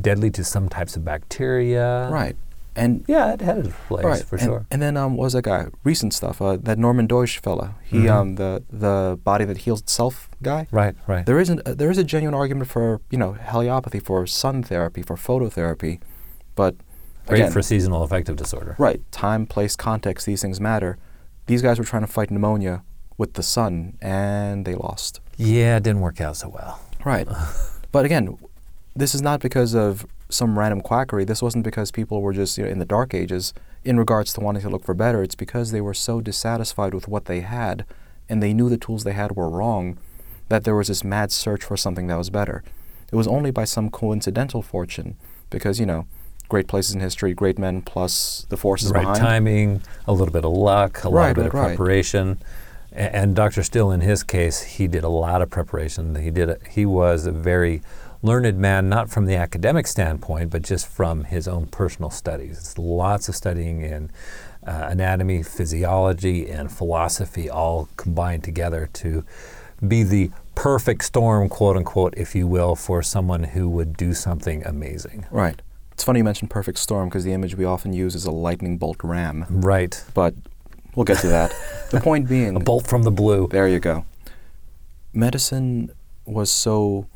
deadly to some types of bacteria. Right. And Yeah, it had its place right for and, sure. And then um, what was that guy? Recent stuff. Uh, that Norman Doidge fella. He Mhm. um the the body that heals itself guy. Right, right. There isn't uh, there is a genuine argument for you know heliopathy for sun therapy for phototherapy, but Great again, for seasonal affective disorder. right time place context these things matter. These guys were trying to fight pneumonia with the sun and they lost. Yeah, it didn't work out so well. Right. but again, this is not because of some random quackery. This wasn't because people were just you know, in the dark ages in regards to wanting to look for better. It's because they were so dissatisfied with what they had and they knew the tools they had were wrong that there was this mad search for something that was better. It was only by some coincidental fortune because, you know, great places in history, great men plus the forces right behind. timing, a little bit of luck, a Right, little bit right, of preparation. A- And Dr. Still, in his case, he did a lot of preparation. He did. A, he was a very learned man, not from the academic standpoint, but just from his own personal studies. It's lots of studying in uh, anatomy, physiology, and philosophy, all combined together to be the perfect storm, quote unquote, if you will, for someone who would do something amazing. Right. It's funny you mentioned perfect storm because the image we often use is a lightning bolt ram, Right. but we'll get to that. the point being, A bolt from the blue. There you go. Medicine was so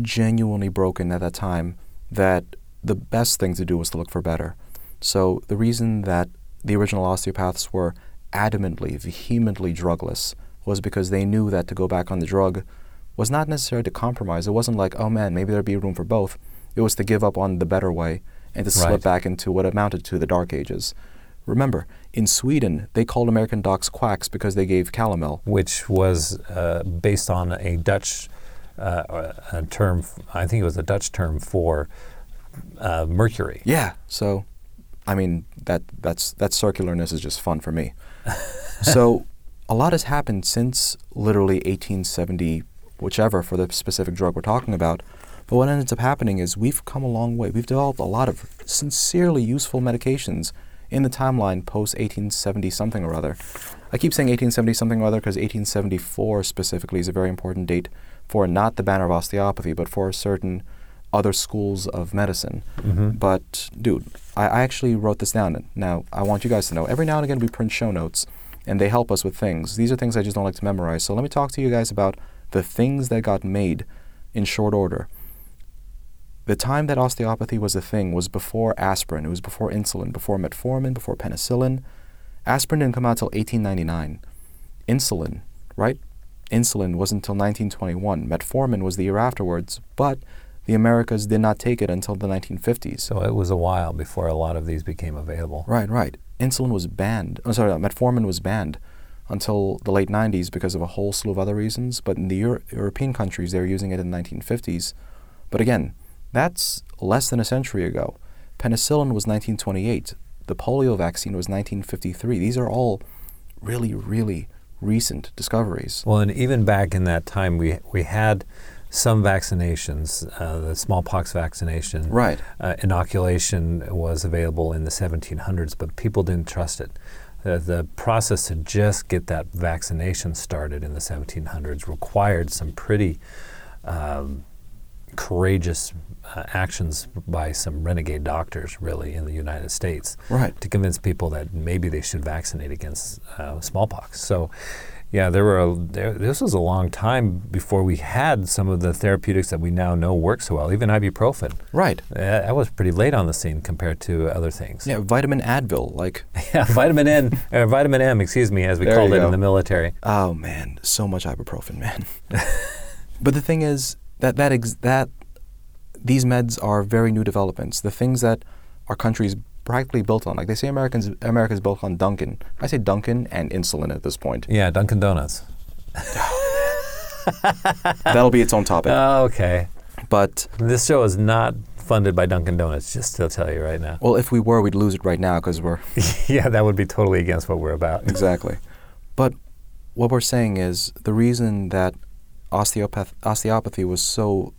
genuinely broken at that time that the best thing to do was to look for better. So the reason that the original osteopaths were adamantly, vehemently drugless was because they knew that to go back on the drug was not necessary to compromise. It wasn't like, oh man, maybe there'd be room for both. It was to give up on the better way and to slip back into what amounted to the Dark Ages. Remember, in Sweden, they called American docs quacks because they gave calomel. which was uh, based on a Dutch uh, a term. I think it was a Dutch term for uh, mercury. Yeah. So, I mean that that's that circularness is just fun for me. so, a lot has happened since literally 1870, whichever for the specific drug we're talking about. But what ends up happening is we've come a long way. We've developed a lot of sincerely useful medications in the timeline post 1870 something or other. I keep saying 1870 something or other because 1874 specifically is a very important date for not the banner of osteopathy, but for certain other schools of medicine. Mhm. But, dude, I, I actually wrote this down. Now, I want you guys to know every now and again we print show notes and they help us with things. These are things I just don't like to memorize. So let me talk to you guys about the things that got made in short order. The time that osteopathy was a thing was before aspirin, it was before insulin, before metformin, before penicillin. Aspirin didn't come out until 1899. Insulin, right? Insulin wasn't until 1921. Metformin was the year afterwards, but the Americas did not take it until the 1950s. So it was a while before a lot of these became available. Right, right. Insulin was banned. Oh, sorry, metformin was banned until the late 90s because of a whole slew of other reasons. But in the Euro- European countries, they were using it in the 1950s. But again, that's less than a century ago. Penicillin was 1928. The polio vaccine was 1953. These are all really, really recent discoveries. Well, and even back in that time, we we had some vaccinations. Uh, the smallpox vaccination, Right. uh, inoculation was available in the 1700s, but people didn't trust it. Uh, the process to just get that vaccination started in the 1700s required some pretty um, courageous uh, actions by some renegade doctors, really, in the United States Right. to convince people that maybe they should vaccinate against uh, smallpox. So, yeah, there were. A, there, this was a long time before we had some of the therapeutics that we now know work so well. Even ibuprofen. Right. Uh, that was pretty late on the scene compared to other things. Yeah, vitamin Advil. Like, Yeah, vitamin N, uh, vitamin M, excuse me, as we There called it go. in the military. Oh man, so much ibuprofen, man. but the thing is that that ex- that these meds are very new developments. The things that our country's practically built on, like they say, Americans America's built on Dunkin'. I say Dunkin' and insulin at this point. Yeah, Dunkin' Donuts. That'll be its own topic. Oh, okay. but This show is not funded by Dunkin' Donuts, just to tell you right now. well, if we were, we'd lose it right now because we're yeah, that would be totally against what we're about. exactly. But what we're saying is the reason that osteopath osteopathy was so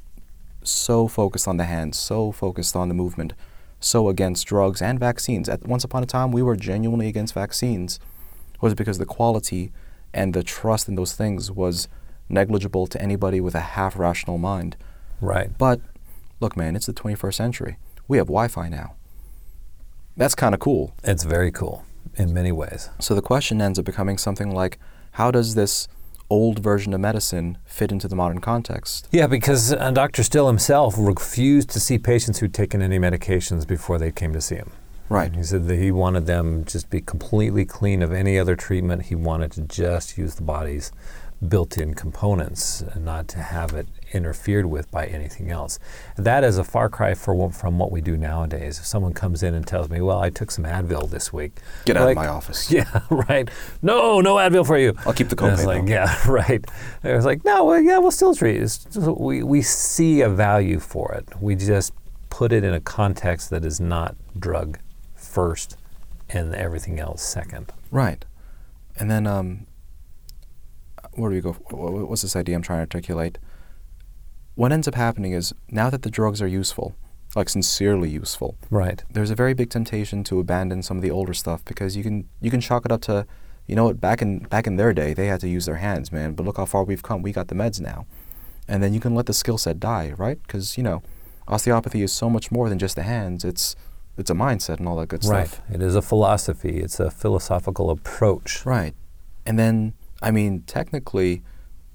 so focused on the hands, so focused on the movement, so against drugs and vaccines. At once upon a time, we were genuinely against vaccines, was because the quality and the trust in those things was negligible to anybody with a half rational mind. Right. But look, man, it's the 21st century. We have Wi-Fi now. That's kind of cool. It's very cool in many ways. So the question ends up becoming something like, how does this old version of medicine fit into the modern context? Yeah, because uh, Dr. Still himself refused to see patients who'd taken any medications before they came to see him. Right. He said that he wanted them just be completely clean of any other treatment. He wanted to just use the body's built-in components and not to have it interfered with by anything else. That is a far cry for, from what we do nowadays. If someone comes in and tells me, "Well, I took some Advil this week," Get out like, of my office. Yeah, right. No, no Advil for you. I'll keep the copay, like, yeah, right. I was like, no, well, yeah, we'll still treat it. We, we see a value for it. We just put it in a context that is not drug first and everything else second. Right. And then, um, where do we go? Wh- wh- What's this idea I'm trying to articulate? What ends up happening is now that the drugs are useful, like sincerely useful, Right. there's a very big temptation to abandon some of the older stuff because you can you can chalk it up to, you know what? Back in back in their day, they had to use their hands, man. But look how far we've come. We got the meds now, and then you can let the skill set die, right? Because you know, osteopathy is so much more than just the hands. It's it's a mindset and all that good Right. stuff. Right. It is a philosophy. It's a philosophical approach. Right. And then, I mean, technically,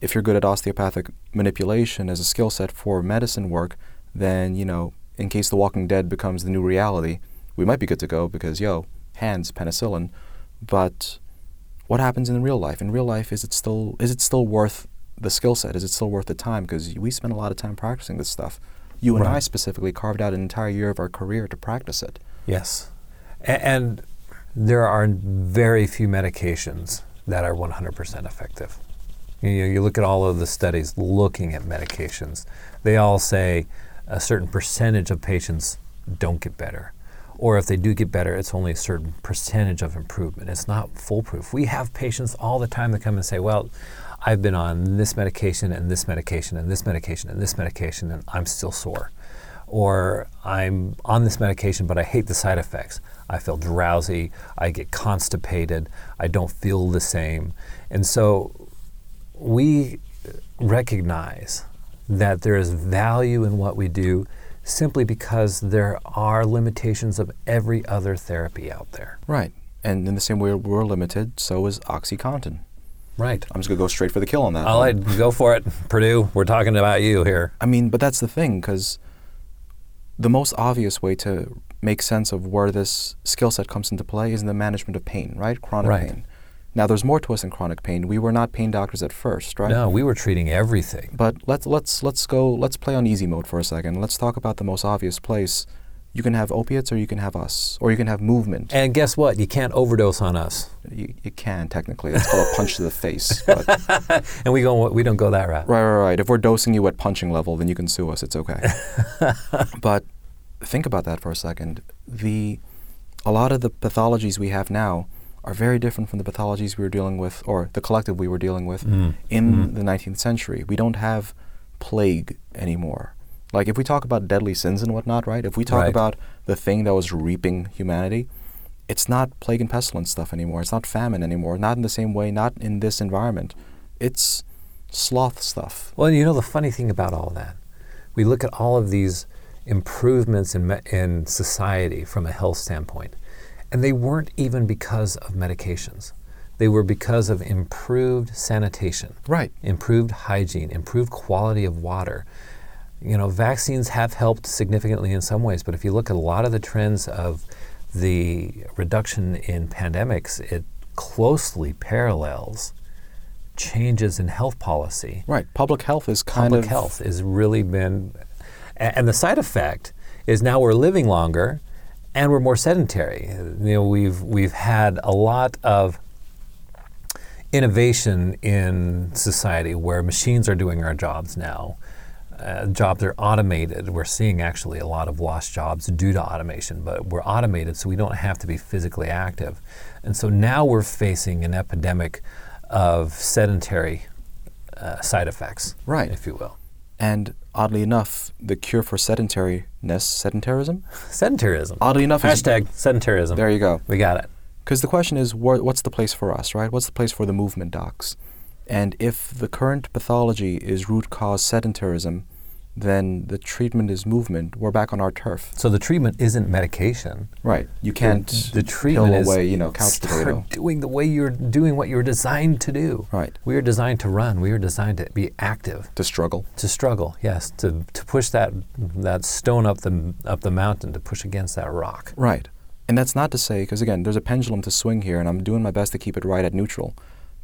if you're good at osteopathic manipulation as a skill set for medicine work, then, you know, in case The Walking Dead becomes the new reality, we might be good to go because, yo, hands, penicillin. But what happens in real life? In real life, is it still is it still worth the skill set? Is it still worth the time? Because we spend a lot of time practicing this stuff. You and I specifically carved out an entire year of our career to practice it. Yes. A- and there are very few medications that are 100% effective. You, know, you look at all of the studies looking at medications, they all say a certain percentage of patients don't get better. Or if they do get better, it's only a certain percentage of improvement. It's not foolproof. We have patients all the time that come and say, Well, I've been on this medication and this medication and this medication and this medication, and I'm still sore or I'm on this medication, but I hate the side effects. I feel drowsy, I get constipated, I don't feel the same. And so we recognize that there is value in what we do simply because there are limitations of every other therapy out there. Right. And in the same way we're limited, so is OxyContin. Right. I'm just gonna go straight for the kill on that. I'll let go for it, Purdue. We're talking about you here. I mean, but that's the thing, because the most obvious way to make sense of where this skill set comes into play is in the management of pain, right? Chronic Right. pain. Now, there's more to us than chronic pain. We were not pain doctors at first, right? No, we were treating everything. But let's let's let's go. Let's play on easy mode for a second. Let's talk about the most obvious place. You can have opiates, or you can have us, or you can have movement. And guess what? You can't overdose on us. You, you can technically. That's called a punch to the face. But And we go we don't go that route. Right, right, right. If we're dosing you at punching level, then you can sue us. It's okay. but think about that for a second. The a lot of the pathologies we have now are very different from the pathologies we were dealing with, or the collective we were dealing with Mm. in Mm. the 19th century. We don't have plague anymore. Like if we talk about deadly sins and whatnot, right? If we talk Right. about the thing that was reaping humanity, it's not plague and pestilence stuff anymore. It's not famine anymore. Not in the same way. Not in this environment. It's sloth stuff. Well, you know the funny thing about all that, we look at all of these improvements in me- in society from a health standpoint, and they weren't even because of medications. They were because of improved sanitation, Right. improved hygiene, improved quality of water. You know, vaccines have helped significantly in some ways, but if you look at a lot of the trends of the reduction in pandemics, it closely parallels changes in health policy Right. Public health is kind public of health has really been, and the side effect is now we're living longer, and we're more sedentary. You know, we've we've had a lot of innovation in society where machines are doing our jobs now. Uh, jobs are automated. We're seeing actually a lot of lost jobs due to automation, but we're automated so we don't have to be physically active. And so now we're facing an epidemic of sedentary uh, side effects, Right. if you will. And oddly enough, the cure for sedentariness, sedentarism? Sedentarism. Oddly enough, Hashtag sedentarism. there you go. We got it. Because the question is, wha- what's the place for us, right? What's the place for the movement docs? And if the current pathology is root cause sedentarism, then the treatment is movement. We're back on our turf. So the treatment isn't medication. Right. You can't the treatment pill is away, you know, couch start potato. doing the way you're doing what you're designed to do. Right. We are designed to run. We are designed to be active, To struggle. to struggle. Yes, to, to push that that stone up the up the mountain, to push against that rock. Right. And that's not to say, because again, there's a pendulum to swing here, and I'm doing my best to keep it right at neutral.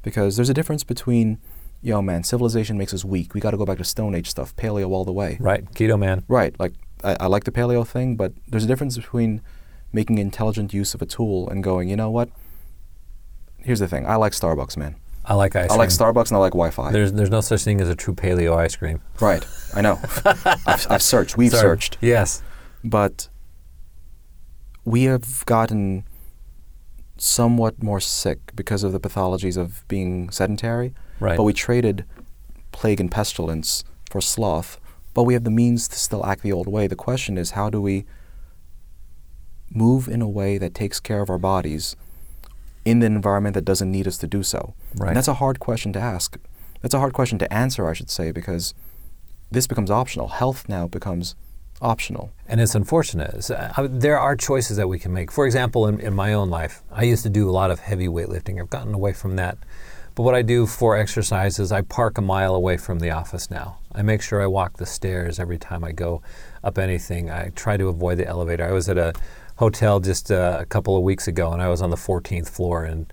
Because there's a difference between, yo, man, civilization makes us weak. We got to go back to Stone Age stuff, paleo all the way. Right, keto man. Right. Like, I, I like the paleo thing, but there's a difference between making intelligent use of a tool and going, you know what? Here's the thing I like Starbucks, man. I like ice I like. Starbucks and I like Wi Fi. There's there's no such thing as a true paleo ice cream. Right. I know. I've, I've searched. We've Sorry. searched. Yes. but we have gotten somewhat more sick because of the pathologies of being sedentary. Right. But we traded plague and pestilence for sloth, but we have the means to still act the old way. The question is how do we move in a way that takes care of our bodies in the environment that doesn't need us to do so? Right. And that's a hard question to ask. That's a hard question to answer, I should say, because this becomes optional. Health now becomes optional. And it's unfortunate. Uh, there are choices that we can make. For example, in, in my own life, I used to do a lot of heavy weightlifting. I've gotten away from that. But what I do for exercise is I park a mile away from the office now. I make sure I walk the stairs every time I go up anything. I try to avoid the elevator. I was at a hotel just uh, a couple of weeks ago and I was on the 14th floor. And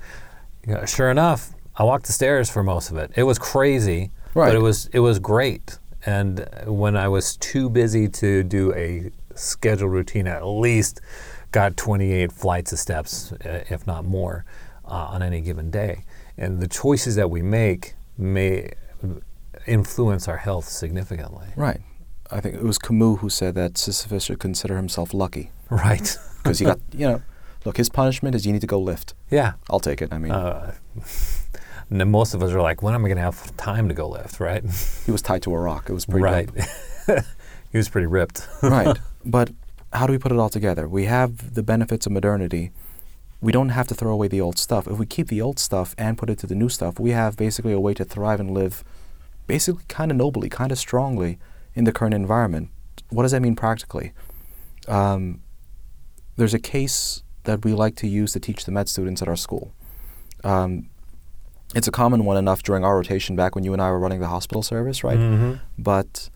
you know, sure enough, I walked the stairs for most of it. It was crazy, Right. but it was, it was great. And when I was too busy to do a scheduled routine, I at least got 28 flights of steps, uh, if not more, uh, on any given day. And the choices that we make may influence our health significantly. Right. I think it was Camus who said that Sisyphus should consider himself lucky Right. because he got, you know, look, his punishment is you need to go lift. yeah. I'll take it. I mean, Uh, and then most of us are like, when am I going to have time to go lift, right? he was tied to a rock. It was pretty right. he was pretty ripped. right. But how do we put it all together? We have the benefits of modernity. We don't have to throw away the old stuff. If we keep the old stuff and put it to the new stuff, we have basically a way to thrive and live basically kind of nobly, kind of strongly in the current environment. What does that mean practically? Um, there's a case that we like to use to teach the med students at our school. Um, it's a common one enough during our rotation back when you and I were running the hospital service, right? Mhm. But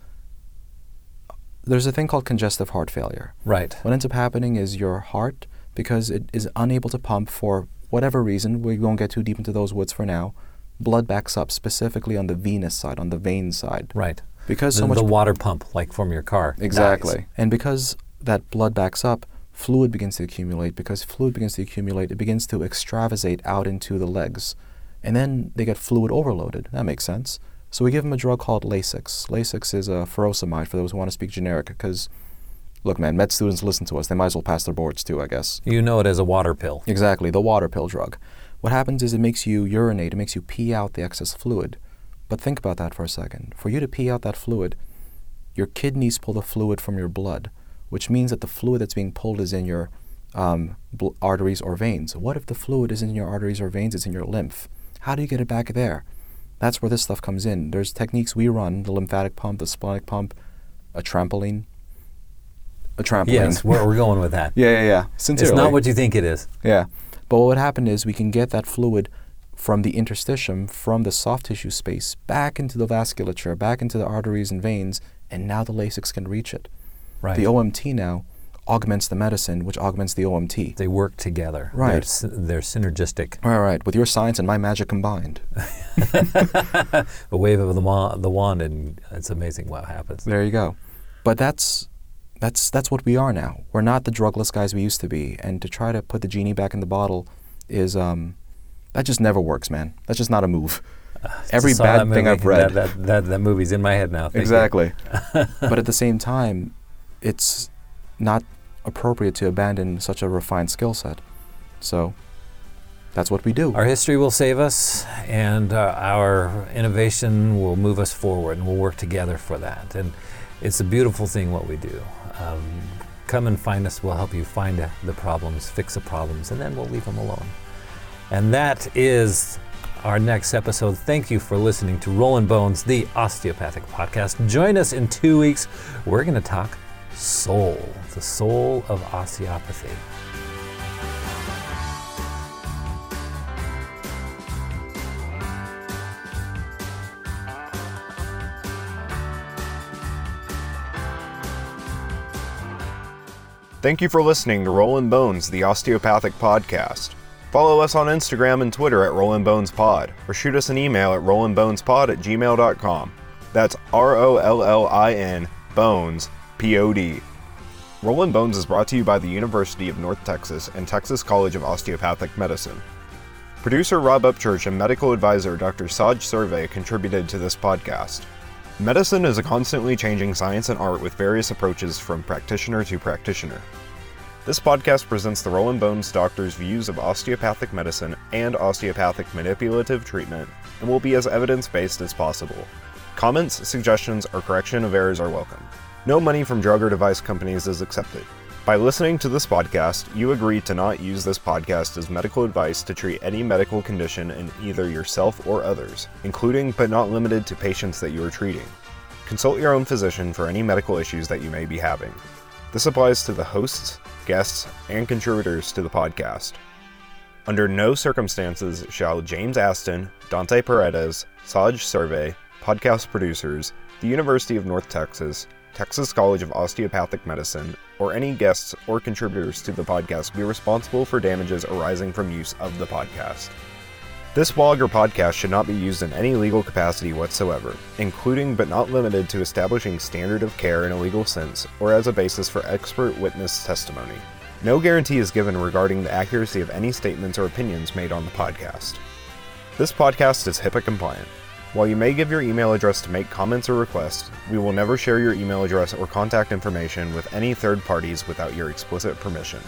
there's a thing called congestive heart failure. Right. What ends up happening is your heart, because it is unable to pump for whatever reason, we won't get too deep into those woods for now, blood backs up specifically on the venous side, on the vein side. Right. Because the, so much the water pump, like from your car. Exactly. dies. And because that blood backs up, fluid begins to accumulate. Because fluid begins to accumulate, it begins to extravasate out into the legs. And then they get fluid overloaded. That makes sense. So we give them a drug called Lasix. Lasix is a furosemide for those who want to speak generic. Because, look, man, med students listen to us. They might as well pass their boards too, I guess. You know it as a water pill. Exactly, the water pill drug. What happens is it makes you urinate, it makes you pee out the excess fluid. But think about that for a second. For you to pee out that fluid, your kidneys pull the fluid from your blood, which means that the fluid that's being pulled is in your um, bl- arteries or veins. What if the fluid isn't in your arteries or veins, it's in your lymph? How do you get it back there? That's where this stuff comes in. There's techniques we run the lymphatic pump, the splenic pump, a trampoline. A trampoline. Yes, we're, we're going with that. yeah, yeah, yeah. Sincerely. It's not what you think it is. Yeah. But what would happen is we can get that fluid from the interstitium, from the soft tissue space, back into the vasculature, back into the arteries and veins, and now the Lasix can reach it. Right. The OMT now augments the medicine, which augments the OMT. they work together. They're, Right. they're synergistic. All right, with your science and my magic combined. A wave of the, mo- the wand, and it's amazing what happens. There you go. But that's that's that's what we are now. We're not the drugless guys we used to be, and to try to put the genie back in the bottle is um, that just never works, man. That's just not a move. Every bad thing. I've read. That, that, that, that movie's in my head now. Exactly. but at the same time, it's not appropriate to abandon such a refined skill set. So that's what we do. Our history will save us, and uh, our innovation will move us forward, and we'll work together for that. And it's a beautiful thing what we do. Um, come and find us. We'll help you find uh, the problems, fix the problems, and then we'll leave them alone. And that is our next episode. Thank you for listening to Rolling Bones, the osteopathic podcast. Join us in two weeks. We're going to talk soul, the soul of osteopathy. Thank you for listening to Rollin' Bones, the osteopathic podcast. Follow us on Instagram and Twitter at Rollin' Bones Pod, or shoot us an email at rollinbonespod at gmail.com. That's R O L L I N Bones P O D. Rollin' Bones is brought to you by the University of North Texas and Texas College of Osteopathic Medicine. Producer Rob Upchurch and medical advisor Dr. Saj Survey contributed to this podcast. Medicine is a constantly changing science and art with various approaches from practitioner to practitioner. This podcast presents the Rollin' Bones doctor's views of osteopathic medicine and osteopathic manipulative treatment and will be as evidence based as possible. Comments, suggestions, or correction of errors are welcome. No money from drug or device companies is accepted. By listening to this podcast, you agree to not use this podcast as medical advice to treat any medical condition in either yourself or others, including but not limited to patients that you are treating. Consult your own physician for any medical issues that you may be having. This applies to the hosts, guests, and contributors to the podcast. Under no circumstances shall James Aston, Dante Paredes, Saj Survey, podcast producers, the University of North Texas, Texas College of Osteopathic Medicine, or any guests or contributors to the podcast be responsible for damages arising from use of the podcast. This blog or podcast should not be used in any legal capacity whatsoever, including but not limited to establishing standard of care in a legal sense or as a basis for expert witness testimony. No guarantee is given regarding the accuracy of any statements or opinions made on the podcast. This podcast is HIPAA compliant. While you may give your email address to make comments or requests, we will never share your email address or contact information with any third parties without your explicit permission.